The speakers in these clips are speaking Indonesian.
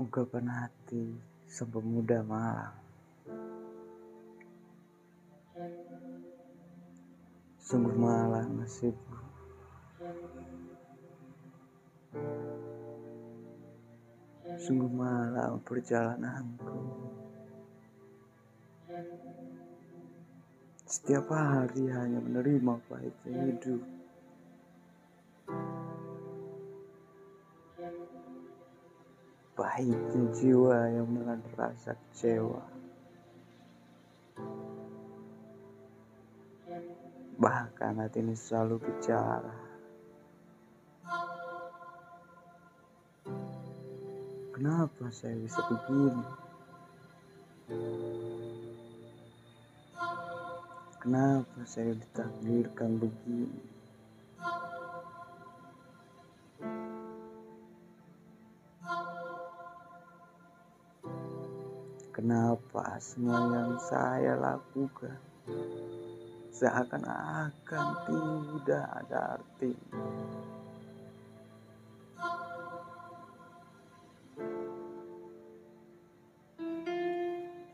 ungkapan hati sang pemuda malang. Sungguh malang nasibku. Sungguh malang perjalananku. Setiap hari hanya menerima pahitnya hidup. Pahitnya jiwa yang menelan rasa kecewa. Bahkan hati ini selalu bicara. Kenapa saya bisa begini? Kenapa saya ditakdirkan begini? Kenapa semua yang saya lakukan seakan-akan tidak ada artinya?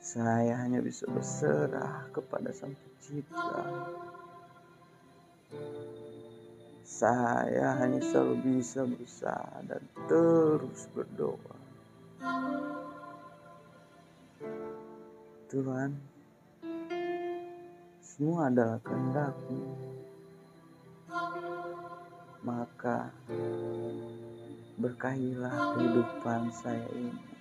Saya hanya bisa berserah kepada Sang Pencipta. Saya hanya selalu bisa berusaha dan terus berdoa. Tuhan, semua adalah kehendakmu. Maka berkahilah kehidupan saya ini.